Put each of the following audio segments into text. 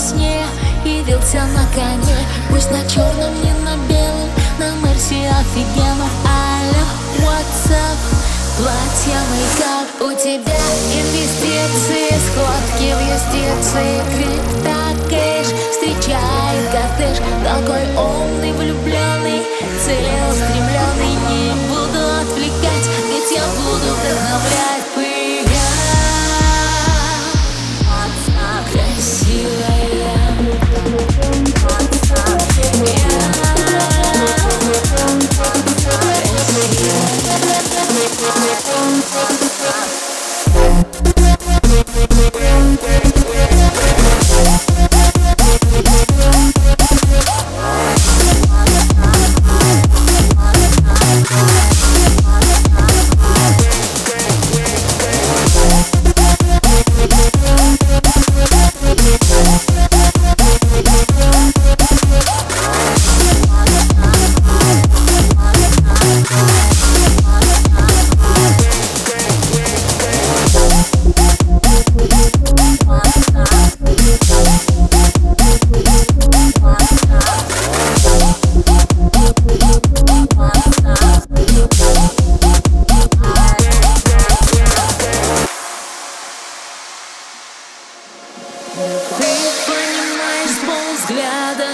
сне Явился на коне. Пусть на черном, не на белом На Мерсе офигенно. Алло, what's up? Платье, мейкап. У тебя инвестиции Сходки в юстиции. Крипто, кэш Встречает кортеж Такой умный, влюбленный Целеустремленный Thank you.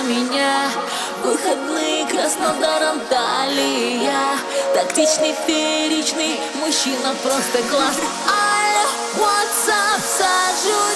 Меня Выходные Краснодаром Талия Тактичный, фееричный Мужчина просто класс Алло, what's up? Сажусь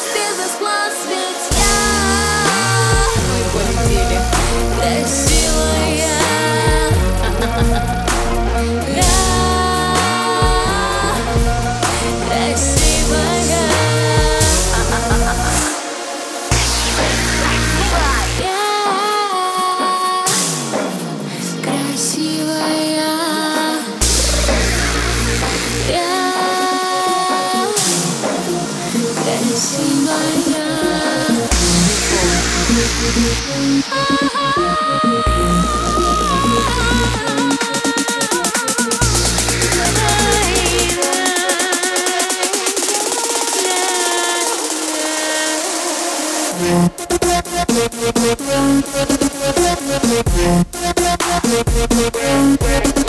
Thank